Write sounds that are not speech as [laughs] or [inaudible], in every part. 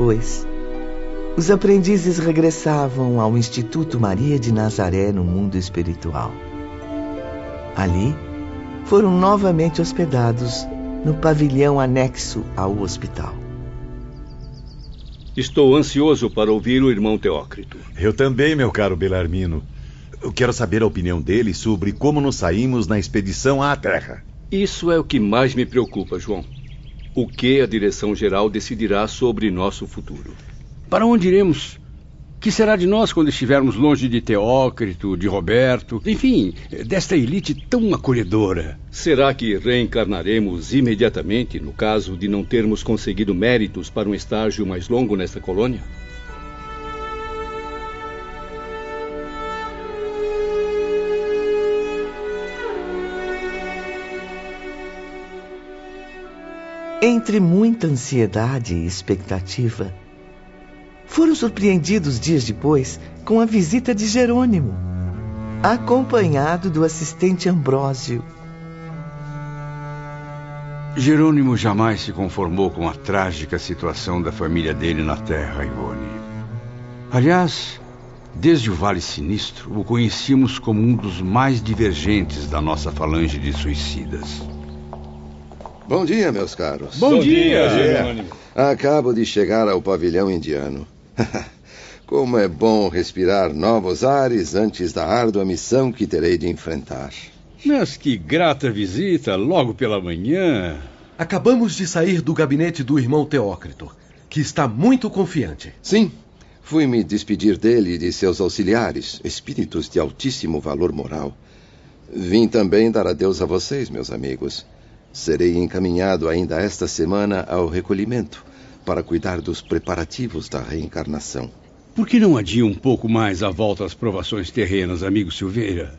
Depois, os aprendizes regressavam ao Instituto Maria de Nazaré no mundo espiritual. Ali, foram novamente hospedados no pavilhão anexo ao hospital. Estou ansioso para ouvir o irmão Teócrito. Eu também, meu caro Belarmino. Eu quero saber a opinião dele sobre como nos saímos na expedição à Terra. Isso é o que mais me preocupa, João. O que a direção-geral decidirá sobre nosso futuro? Para onde iremos? Que será de nós quando estivermos longe de Teócrito, de Roberto, enfim, desta elite tão acolhedora? Será que reencarnaremos imediatamente no caso de não termos conseguido méritos para um estágio mais longo nesta colônia? Entre muita ansiedade e expectativa, foram surpreendidos dias depois com a visita de Jerônimo, acompanhado do assistente Ambrósio. Jerônimo jamais se conformou com a trágica situação da família dele na Terra, Ivone. Aliás, desde o Vale Sinistro, o conhecíamos como um dos mais divergentes da nossa falange de suicidas. Bom dia, meus caros. Bom, Bom dia, Jerônimo. Acabo de chegar ao pavilhão indiano. [laughs] Como é bom respirar novos ares antes da árdua missão que terei de enfrentar. Mas que grata visita, logo pela manhã. Acabamos de sair do gabinete do irmão Teócrito, que está muito confiante. Sim, fui me despedir dele e de seus auxiliares, espíritos de altíssimo valor moral. Vim também dar adeus a vocês, meus amigos. Serei encaminhado ainda esta semana ao recolhimento para cuidar dos preparativos da reencarnação. Por que não adia um pouco mais a volta às provações terrenas, amigo Silveira?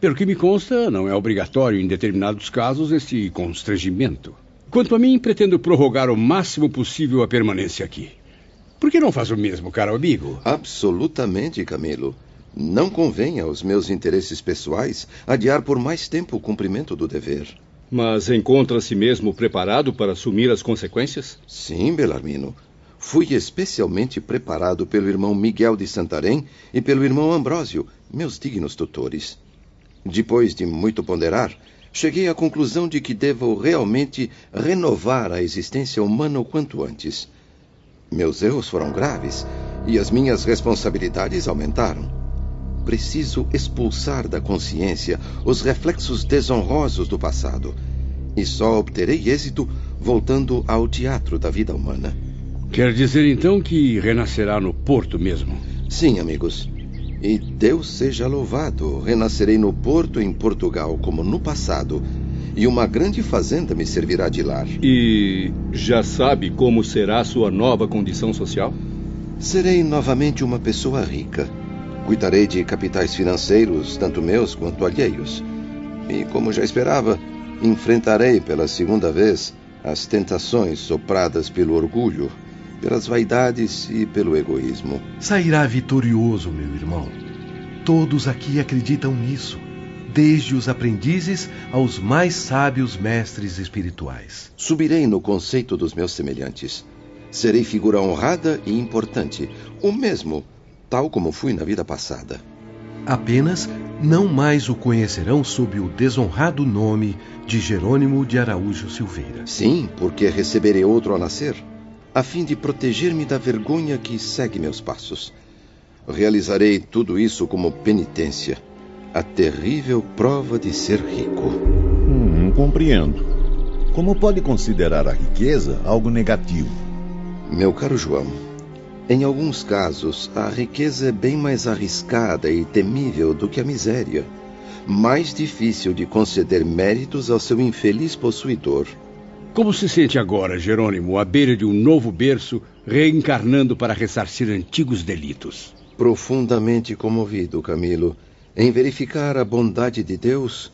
Pelo que me consta, não é obrigatório em determinados casos esse constrangimento. Quanto a mim, pretendo prorrogar o máximo possível a permanência aqui. Por que não faz o mesmo, caro amigo? Absolutamente, Camilo. Não convém aos meus interesses pessoais adiar por mais tempo o cumprimento do dever. Mas encontra-se mesmo preparado para assumir as consequências? Sim, Belarmino. Fui especialmente preparado pelo irmão Miguel de Santarém e pelo irmão Ambrósio, meus dignos tutores. Depois de muito ponderar, cheguei à conclusão de que devo realmente renovar a existência humana o quanto antes. Meus erros foram graves e as minhas responsabilidades aumentaram. Preciso expulsar da consciência os reflexos desonrosos do passado. E só obterei êxito voltando ao teatro da vida humana. Quer dizer então que renascerá no Porto mesmo? Sim, amigos. E Deus seja louvado, renascerei no Porto, em Portugal, como no passado, e uma grande fazenda me servirá de lar. E já sabe como será sua nova condição social? Serei novamente uma pessoa rica Cuidarei de capitais financeiros, tanto meus quanto alheios. E, como já esperava, enfrentarei pela segunda vez as tentações sopradas pelo orgulho, pelas vaidades e pelo egoísmo. Sairá vitorioso, meu irmão. Todos aqui acreditam nisso, desde os aprendizes aos mais sábios mestres espirituais. Subirei no conceito dos meus semelhantes. Serei figura honrada e importante, o mesmo tal como fui na vida passada. Apenas não mais o conhecerão sob o desonrado nome de Jerônimo de Araújo Silveira. Sim, porque receberei outro ao nascer, a fim de proteger-me da vergonha que segue meus passos. Realizarei tudo isso como penitência, a terrível prova de ser rico. Hum, compreendo. Como pode considerar a riqueza algo negativo? Meu caro João, em alguns casos, a riqueza é bem mais arriscada e temível do que a miséria, mais difícil de conceder méritos ao seu infeliz possuidor. Como se sente agora, Jerônimo, à beira de um novo berço, reencarnando para ressarcir antigos delitos? Profundamente comovido, Camilo, em verificar a bondade de Deus,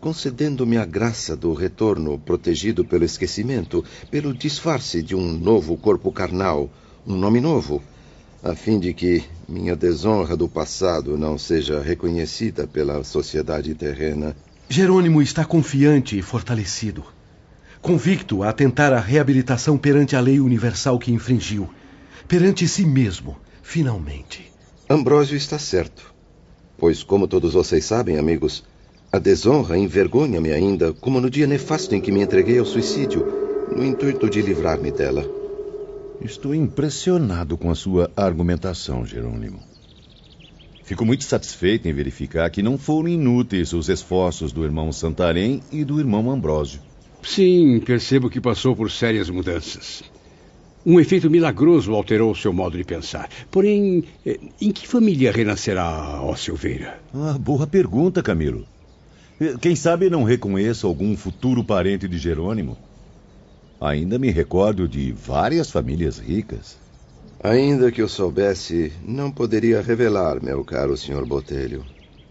concedendo-me a graça do retorno protegido pelo esquecimento, pelo disfarce de um novo corpo carnal um nome novo, a fim de que minha desonra do passado não seja reconhecida pela sociedade terrena. Jerônimo está confiante e fortalecido. convicto a tentar a reabilitação perante a lei universal que infringiu, perante si mesmo, finalmente. Ambrósio está certo. Pois, como todos vocês sabem, amigos, a desonra envergonha-me ainda, como no dia nefasto em que me entreguei ao suicídio, no intuito de livrar-me dela. Estou impressionado com a sua argumentação, Jerônimo. Fico muito satisfeito em verificar que não foram inúteis os esforços do irmão Santarém e do irmão Ambrósio. Sim, percebo que passou por sérias mudanças. Um efeito milagroso alterou seu modo de pensar. Porém, eh, em que família renascerá, ó Silveira? Ah, boa pergunta, Camilo. Eh, quem sabe não reconheço algum futuro parente de Jerônimo? Ainda me recordo de várias famílias ricas. Ainda que eu soubesse, não poderia revelar, meu caro Sr. Botelho.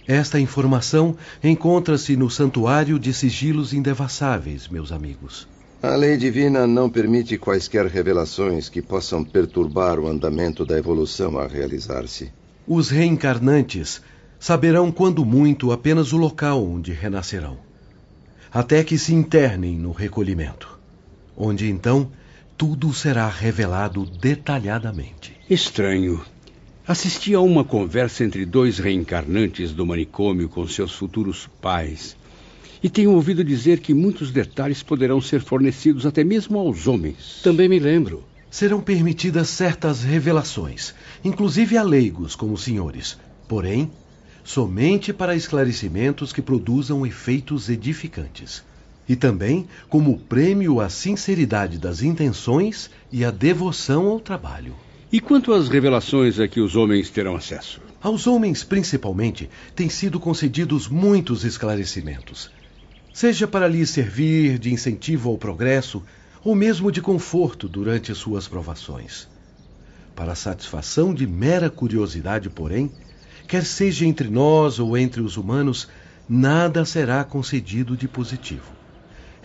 Esta informação encontra-se no Santuário de Sigilos Indevassáveis, meus amigos. A lei divina não permite quaisquer revelações que possam perturbar o andamento da evolução a realizar-se. Os reencarnantes saberão quando muito apenas o local onde renascerão, até que se internem no recolhimento, onde então tudo será revelado detalhadamente. Estranho. Assisti a uma conversa entre dois reencarnantes do manicômio com seus futuros pais. E tenho ouvido dizer que muitos detalhes poderão ser fornecidos até mesmo aos homens. Também me lembro. Serão permitidas certas revelações, inclusive a leigos como os senhores. Porém, somente para esclarecimentos que produzam efeitos edificantes e também como prêmio à sinceridade das intenções e à devoção ao trabalho. E quanto às revelações a que os homens terão acesso? Aos homens, principalmente, têm sido concedidos muitos esclarecimentos, seja para lhes servir de incentivo ao progresso ou mesmo de conforto durante suas provações. Para a satisfação de mera curiosidade, porém, quer seja entre nós ou entre os humanos, nada será concedido de positivo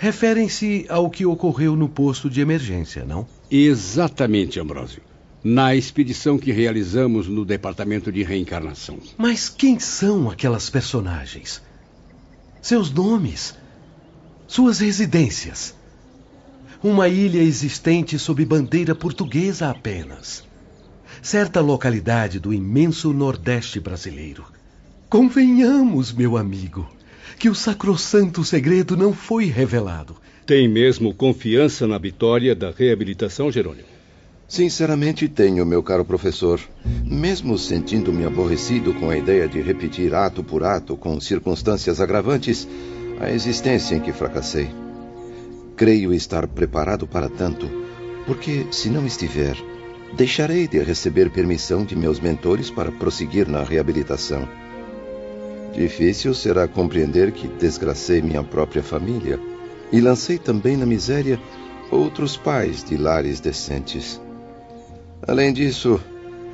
referem-se ao que ocorreu no posto de emergência, não? Exatamente, Ambrósio. Na expedição que realizamos no departamento de reencarnação. Mas quem são aquelas personagens? Seus nomes? Suas residências? Uma ilha existente sob bandeira portuguesa apenas. Certa localidade do imenso Nordeste brasileiro. Convenhamos, meu amigo que o sacrossanto segredo não foi revelado. Tem mesmo confiança na vitória da reabilitação, Jerônimo? Sinceramente tenho, meu caro professor. Mesmo sentindo-me aborrecido com a ideia de repetir ato por ato, com circunstâncias agravantes, a existência em que fracassei. Creio estar preparado para tanto, porque, se não estiver, deixarei de receber permissão de meus mentores para prosseguir na reabilitação. Difícil será compreender que desgracei minha própria família e lancei também na miséria outros pais de lares decentes. Além disso,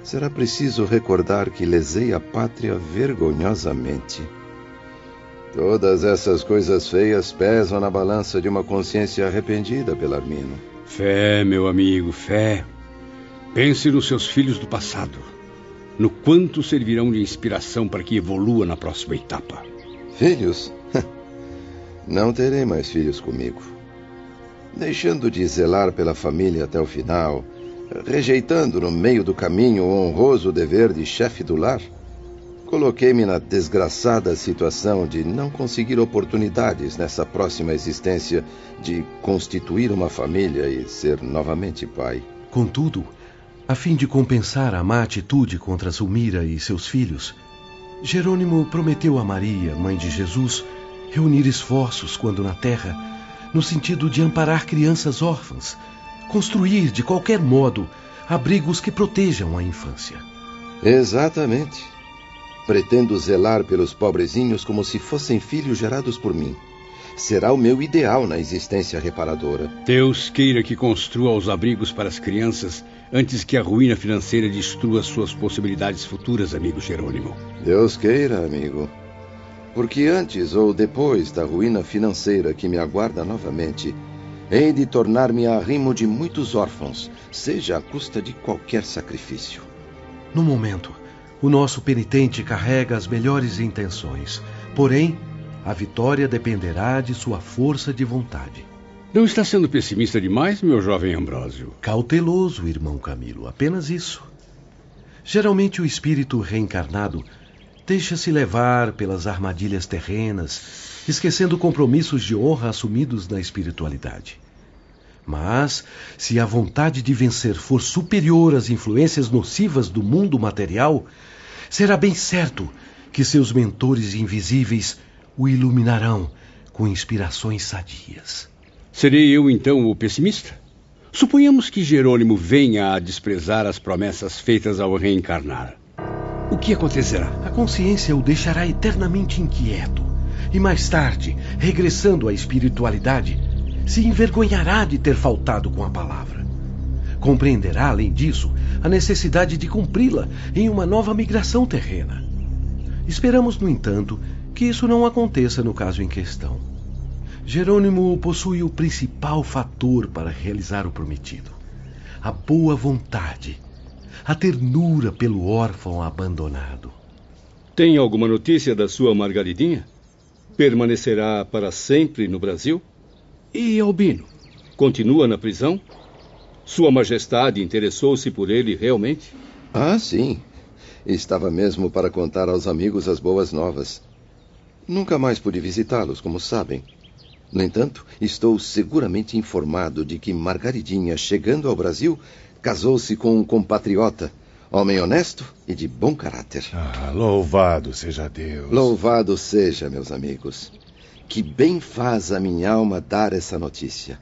será preciso recordar que lesei a pátria vergonhosamente. Todas essas coisas feias pesam na balança de uma consciência arrependida, Belarmino. Fé, meu amigo, fé. Pense nos seus filhos do passado no quanto servirão de inspiração para que evolua na próxima etapa. Filhos? [laughs] Não terei mais filhos comigo. Deixando de zelar pela família até o final, rejeitando no meio do caminho o honroso dever de chefe do lar, coloquei-me na desgraçada situação de não conseguir oportunidades nessa próxima existência de constituir uma família e ser novamente pai. Contudo, a fim de compensar a má atitude contra Zulmira e seus filhos, Jerônimo prometeu a Maria, mãe de Jesus, reunir esforços quando na terra, no sentido de amparar crianças órfãs, construir de qualquer modo abrigos que protejam a infância. Exatamente. Pretendo zelar pelos pobrezinhos como se fossem filhos gerados por mim. Será o meu ideal na existência reparadora. Deus queira que construa os abrigos para as crianças antes que a ruína financeira destrua suas possibilidades futuras, amigo Jerônimo. Deus queira, amigo. Porque antes ou depois da ruína financeira que me aguarda novamente, hei de tornar-me arrimo de muitos órfãos, seja à custa de qualquer sacrifício. No momento, o nosso penitente carrega as melhores intenções, porém, a vitória dependerá de sua força de vontade. Não está sendo pessimista demais, meu jovem Ambrósio? Cauteloso, irmão Camilo, apenas isso. Geralmente o espírito reencarnado deixa-se levar pelas armadilhas terrenas, esquecendo compromissos de honra assumidos na espiritualidade. Mas, se a vontade de vencer for superior às influências nocivas do mundo material, será bem certo que seus mentores invisíveis o iluminarão com inspirações sadias. Serei eu então o pessimista? Suponhamos que Jerônimo venha a desprezar as promessas feitas ao reencarnar. O que acontecerá? A consciência o deixará eternamente inquieto. E mais tarde, regressando à espiritualidade, se envergonhará de ter faltado com a palavra. Compreenderá, além disso, a necessidade de cumpri-la em uma nova migração terrena. Esperamos, no entanto, que isso não aconteça no caso em questão. Jerônimo possui o principal fator para realizar o prometido: a boa vontade, a ternura pelo órfão abandonado. Tem alguma notícia da sua Margaridinha? Permanecerá para sempre no Brasil? E Albino? Continua na prisão? Sua Majestade interessou-se por ele realmente? Ah, sim. Estava mesmo para contar aos amigos as boas novas. Nunca mais pude visitá-los, como sabem. No entanto, estou seguramente informado de que Margaridinha, chegando ao Brasil, casou-se com um compatriota, homem honesto e de bom caráter. Ah, louvado seja Deus. Louvado seja, meus amigos. Que bem faz a minha alma dar essa notícia.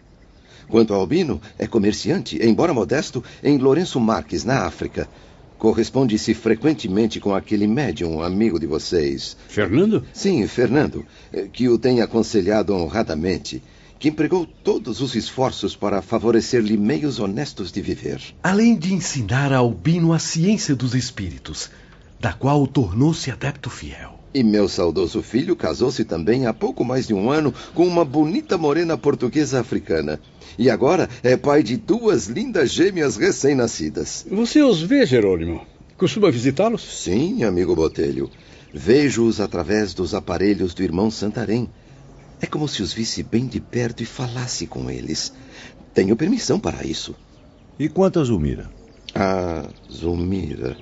Quanto ao Albino, é comerciante, embora modesto, em Lourenço Marques, na África, Corresponde-se frequentemente com aquele médium amigo de vocês. Fernando? Sim, Fernando, eh, que o tem aconselhado honradamente, que empregou todos os esforços para favorecer-lhe meios honestos de viver. Além de ensinar a Albino a ciência dos espíritos, da qual tornou-se adepto fiel. E meu saudoso filho casou-se também há pouco mais de um ano com uma bonita morena portuguesa africana. E agora é pai de duas lindas gêmeas recém-nascidas. Você os vê, Jerônimo? Costuma visitá-los? Sim, amigo Botelho. Vejo-os através dos aparelhos do irmão Santarém. É como se os visse bem de perto e falasse com eles. Tenho permissão para isso. E quanto a Zulmira? Ah, Zulmira.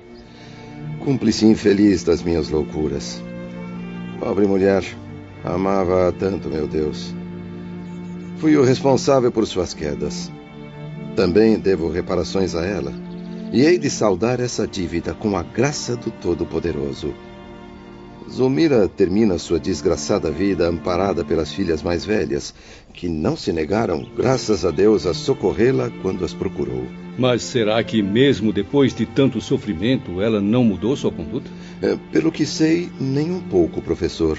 Cúmplice infeliz das minhas loucuras. Pobre mulher. Amava-a tanto, meu Deus. Fui o responsável por suas quedas. Também devo reparações a ela. E hei de saldar essa dívida com a graça do Todo-Poderoso. Zulmira termina sua desgraçada vida amparada pelas filhas mais velhas, que não se negaram, graças a Deus, a socorrê-la quando as procurou. Mas será que, mesmo depois de tanto sofrimento, ela não mudou sua conduta? É, pelo que sei, nem um pouco, professor.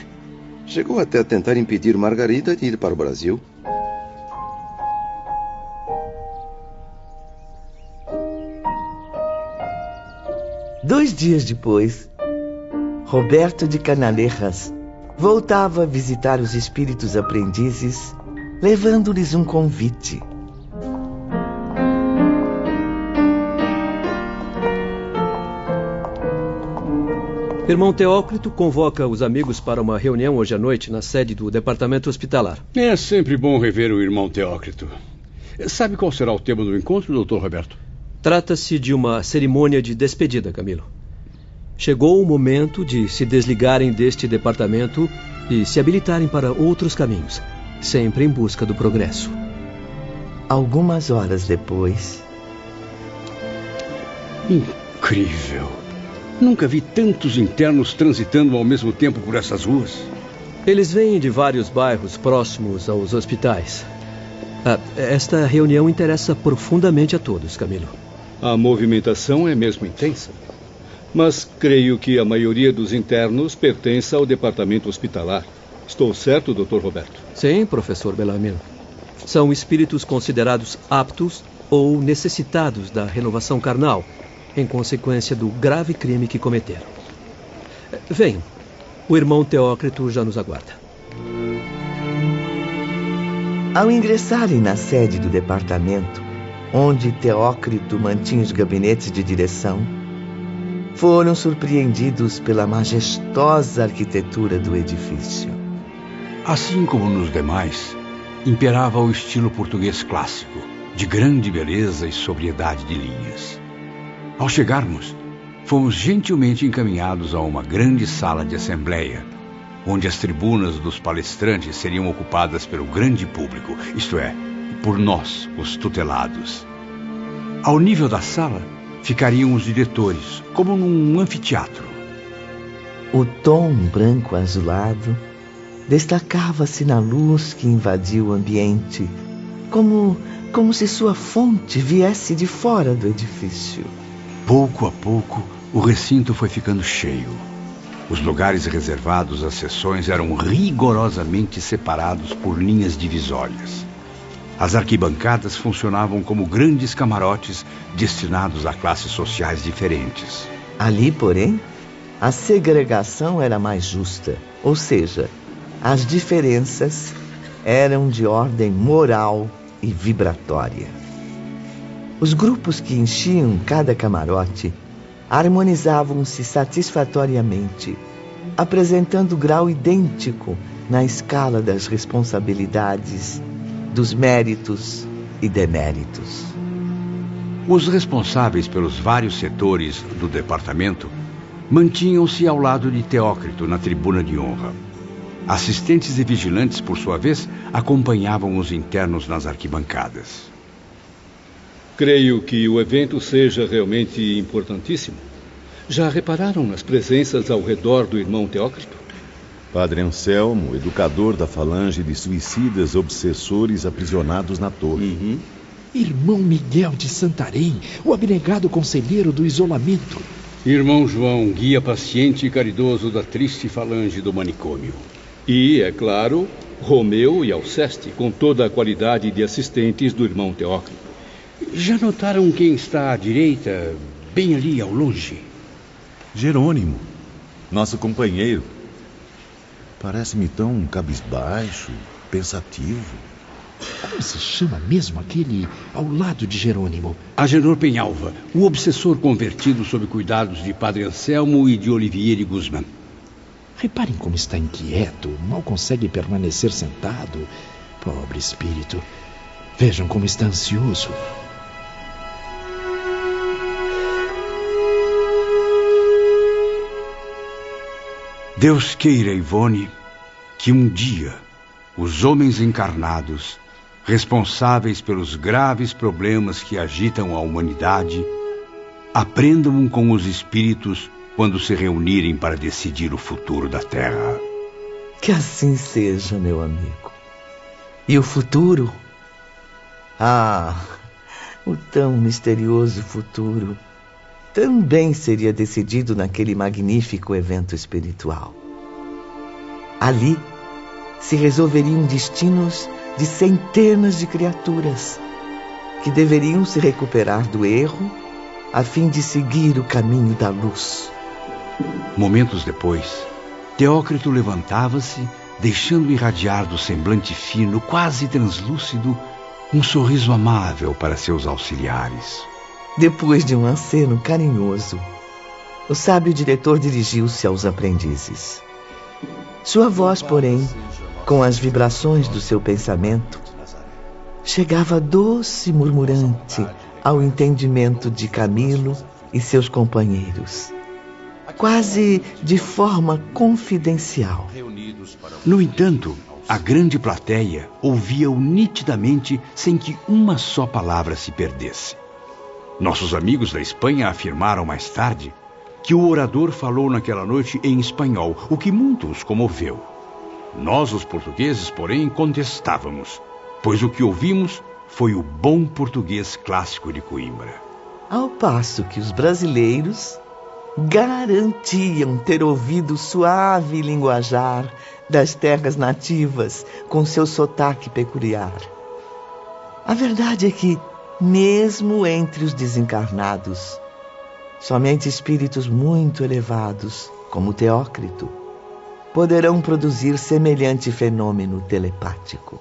Chegou até a tentar impedir Margarida de ir para o Brasil. Dois dias depois, Roberto de Canaleiras voltava a visitar os espíritos aprendizes, levando-lhes um convite. Irmão Teócrito convoca os amigos para uma reunião hoje à noite na sede do departamento hospitalar. É sempre bom rever o irmão Teócrito. Sabe qual será o tema do encontro, doutor Roberto? Trata-se de uma cerimônia de despedida, Camilo. Chegou o momento de se desligarem deste departamento e se habilitarem para outros caminhos, sempre em busca do progresso. Algumas horas depois. Incrível! Nunca vi tantos internos transitando ao mesmo tempo por essas ruas. Eles vêm de vários bairros próximos aos hospitais. Ah, esta reunião interessa profundamente a todos, Camilo. A movimentação é mesmo intensa. Mas creio que a maioria dos internos pertence ao departamento hospitalar. Estou certo, Dr. Roberto? Sim, professor Bellarmino. São espíritos considerados aptos ou necessitados da renovação carnal, em consequência do grave crime que cometeram. Venham. O irmão Teócrito já nos aguarda. Ao ingressarem na sede do departamento, onde Teócrito mantinha os gabinetes de direção, foram surpreendidos pela majestosa arquitetura do edifício. Assim como nos demais, imperava o estilo português clássico, de grande beleza e sobriedade de linhas. Ao chegarmos, fomos gentilmente encaminhados a uma grande sala de assembleia, onde as tribunas dos palestrantes seriam ocupadas pelo grande público, isto é, por nós, os tutelados. Ao nível da sala ficariam os diretores, como num anfiteatro. O tom branco azulado destacava-se na luz que invadiu o ambiente, como, como se sua fonte viesse de fora do edifício. Pouco a pouco, o recinto foi ficando cheio. Os lugares reservados às sessões eram rigorosamente separados por linhas divisórias. As arquibancadas funcionavam como grandes camarotes destinados a classes sociais diferentes. Ali, porém, a segregação era mais justa, ou seja, as diferenças eram de ordem moral e vibratória. Os grupos que enchiam cada camarote harmonizavam-se satisfatoriamente, apresentando grau idêntico na escala das responsabilidades, dos méritos e deméritos. Os responsáveis pelos vários setores do departamento mantinham-se ao lado de Teócrito na tribuna de honra. Assistentes e vigilantes, por sua vez, acompanhavam os internos nas arquibancadas. Creio que o evento seja realmente importantíssimo. Já repararam nas presenças ao redor do irmão Teócrito? Padre Anselmo, educador da falange de suicidas obsessores aprisionados na torre. Uhum. Irmão Miguel de Santarém, o abnegado conselheiro do isolamento. Irmão João, guia paciente e caridoso da triste falange do manicômio. E, é claro, Romeu e Alceste, com toda a qualidade de assistentes do irmão Teócrito. Já notaram quem está à direita, bem ali ao longe? Jerônimo, nosso companheiro. Parece-me tão cabisbaixo, pensativo. Como se chama mesmo aquele ao lado de Jerônimo? Agenor Penhalva, o obsessor convertido sob cuidados de Padre Anselmo e de Olivier Guzman. Reparem como está inquieto, mal consegue permanecer sentado. Pobre espírito. Vejam como está ansioso. Deus queira, Ivone, que um dia os homens encarnados, responsáveis pelos graves problemas que agitam a humanidade, aprendam com os espíritos quando se reunirem para decidir o futuro da Terra. Que assim seja, meu amigo. E o futuro? Ah, o tão misterioso futuro também seria decidido naquele magnífico evento espiritual. Ali se resolveriam destinos de centenas de criaturas que deveriam se recuperar do erro a fim de seguir o caminho da luz. Momentos depois, Teócrito levantava-se, deixando irradiar do semblante fino, quase translúcido, um sorriso amável para seus auxiliares. Depois de um aceno carinhoso, o sábio diretor dirigiu-se aos aprendizes. Sua voz, porém, com as vibrações do seu pensamento, chegava doce e murmurante ao entendimento de Camilo e seus companheiros quase de forma confidencial. No entanto, a grande plateia ouvia-o nitidamente sem que uma só palavra se perdesse. Nossos amigos da Espanha afirmaram mais tarde que o orador falou naquela noite em espanhol, o que muito os comoveu. Nós, os portugueses, porém, contestávamos, pois o que ouvimos foi o bom português clássico de Coimbra. Ao passo que os brasileiros garantiam ter ouvido o suave linguajar das terras nativas com seu sotaque peculiar. A verdade é que, mesmo entre os desencarnados, somente espíritos muito elevados, como Teócrito, poderão produzir semelhante fenômeno telepático.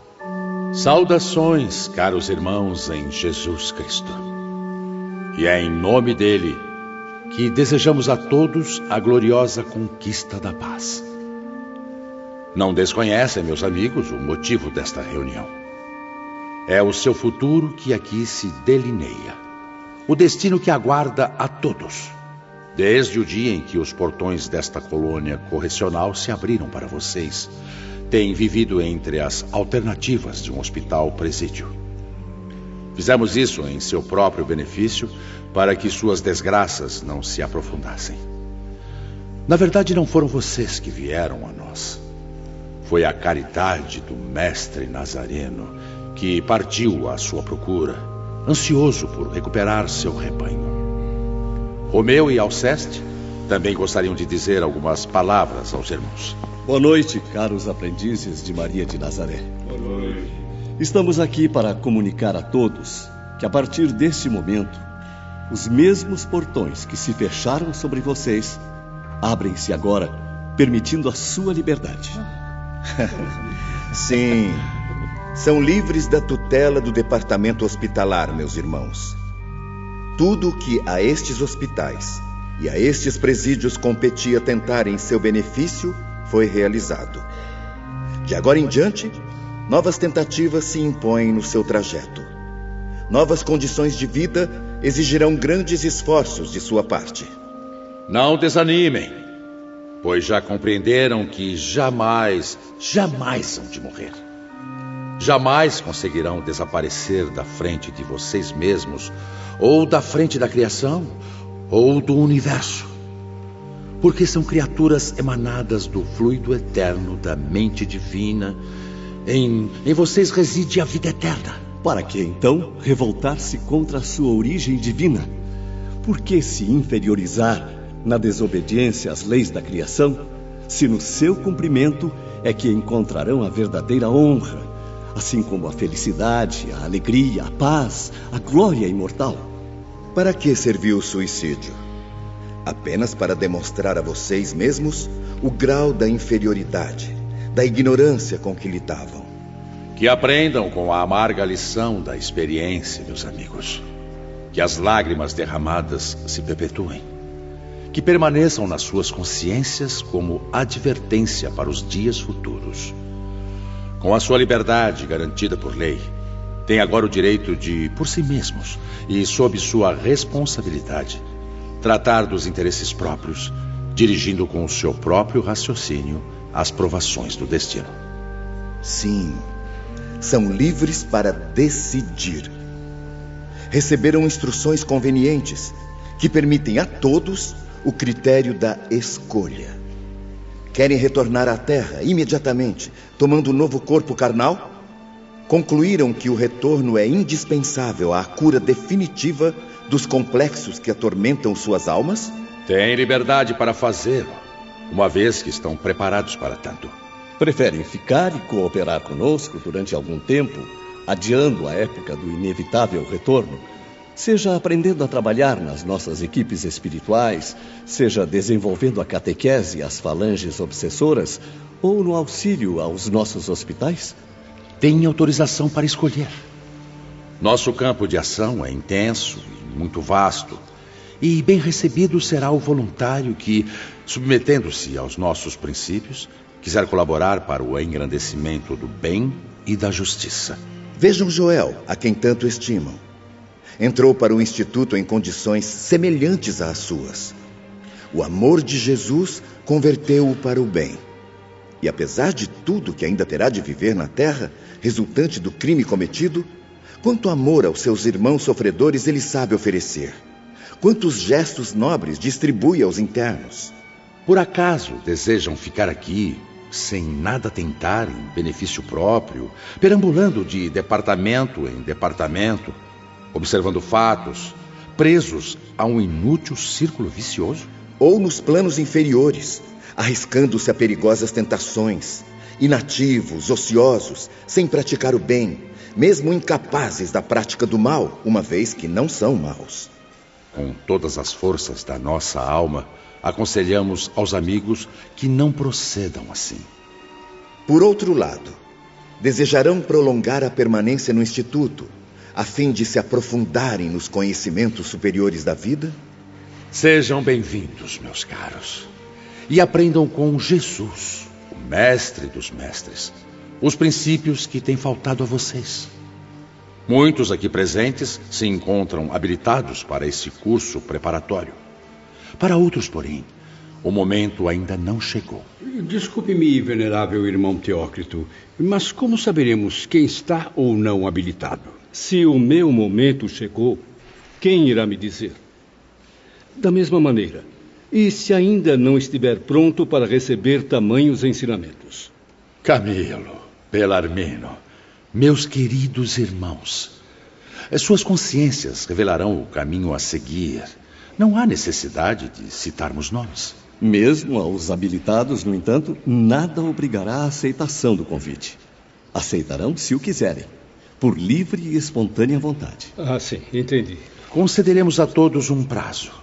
Saudações, caros irmãos em Jesus Cristo. E é em nome dele que desejamos a todos a gloriosa conquista da paz. Não desconhecem, meus amigos, o motivo desta reunião. É o seu futuro que aqui se delineia. O destino que aguarda a todos. Desde o dia em que os portões desta colônia correcional se abriram para vocês, tem vivido entre as alternativas de um hospital-presídio. Fizemos isso em seu próprio benefício para que suas desgraças não se aprofundassem. Na verdade, não foram vocês que vieram a nós. Foi a caridade do Mestre Nazareno que partiu à sua procura, ansioso por recuperar seu rebanho. Romeu e Alceste também gostariam de dizer algumas palavras aos irmãos. Boa noite, caros aprendizes de Maria de Nazaré. Boa noite. Estamos aqui para comunicar a todos que a partir deste momento, os mesmos portões que se fecharam sobre vocês abrem-se agora, permitindo a sua liberdade. [laughs] Sim, são livres da tutela do departamento hospitalar, meus irmãos. Tudo o que a estes hospitais e a estes presídios competia tentar em seu benefício foi realizado. De agora em diante, novas tentativas se impõem no seu trajeto. Novas condições de vida exigirão grandes esforços de sua parte. Não desanimem, pois já compreenderam que jamais, jamais hão de morrer. Jamais conseguirão desaparecer da frente de vocês mesmos ou da frente da criação, ou do universo. Porque são criaturas emanadas do fluido eterno da mente divina. Em, em vocês reside a vida eterna. Para que então revoltar-se contra a sua origem divina? Por que se inferiorizar na desobediência às leis da criação, se no seu cumprimento é que encontrarão a verdadeira honra, assim como a felicidade, a alegria, a paz, a glória imortal? Para que serviu o suicídio? Apenas para demonstrar a vocês mesmos o grau da inferioridade, da ignorância com que litavam. Que aprendam com a amarga lição da experiência, meus amigos. Que as lágrimas derramadas se perpetuem. Que permaneçam nas suas consciências como advertência para os dias futuros. Com a sua liberdade garantida por lei, têm agora o direito de, por si mesmos e sob sua responsabilidade, tratar dos interesses próprios, dirigindo com o seu próprio raciocínio as provações do destino. Sim, são livres para decidir. Receberam instruções convenientes que permitem a todos o critério da escolha. Querem retornar à Terra imediatamente, tomando um novo corpo carnal? Concluíram que o retorno é indispensável à cura definitiva dos complexos que atormentam suas almas? Têm liberdade para fazê-lo, uma vez que estão preparados para tanto. Preferem ficar e cooperar conosco durante algum tempo, adiando a época do inevitável retorno, seja aprendendo a trabalhar nas nossas equipes espirituais, seja desenvolvendo a catequese e as falanges obsessoras, ou no auxílio aos nossos hospitais? Têm autorização para escolher. Nosso campo de ação é intenso e muito vasto, e bem recebido será o voluntário que, submetendo-se aos nossos princípios, quiser colaborar para o engrandecimento do bem e da justiça. Vejam Joel, a quem tanto estimam. Entrou para o instituto em condições semelhantes às suas. O amor de Jesus converteu-o para o bem. E apesar de tudo que ainda terá de viver na terra, resultante do crime cometido, quanto amor aos seus irmãos sofredores ele sabe oferecer. Quantos gestos nobres distribui aos internos. Por acaso desejam ficar aqui sem nada tentar em benefício próprio, perambulando de departamento em departamento, observando fatos, presos a um inútil círculo vicioso? Ou nos planos inferiores, arriscando-se a perigosas tentações, inativos, ociosos, sem praticar o bem, mesmo incapazes da prática do mal, uma vez que não são maus. Com todas as forças da nossa alma, aconselhamos aos amigos que não procedam assim. Por outro lado, desejarão prolongar a permanência no Instituto, a fim de se aprofundarem nos conhecimentos superiores da vida? Sejam bem-vindos, meus caros, e aprendam com Jesus, o Mestre dos Mestres, os princípios que têm faltado a vocês. Muitos aqui presentes se encontram habilitados para esse curso preparatório. Para outros, porém, o momento ainda não chegou. Desculpe-me, venerável irmão Teócrito, mas como saberemos quem está ou não habilitado? Se o meu momento chegou, quem irá me dizer? Da mesma maneira, e se ainda não estiver pronto para receber tamanhos ensinamentos? Camilo, Belarmino, meus queridos irmãos, suas consciências revelarão o caminho a seguir. Não há necessidade de citarmos nomes. Mesmo aos habilitados, no entanto, nada obrigará à aceitação do convite. Aceitarão se o quiserem, por livre e espontânea vontade. Ah, sim, entendi. Concederemos a todos um prazo.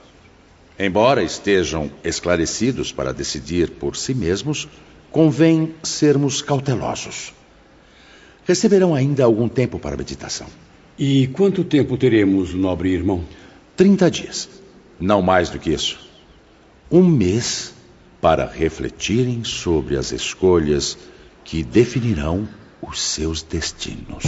Embora estejam esclarecidos para decidir por si mesmos, convém sermos cautelosos. Receberão ainda algum tempo para meditação. E quanto tempo teremos, nobre irmão? Trinta dias. Não mais do que isso. Um mês para refletirem sobre as escolhas que definirão os seus destinos.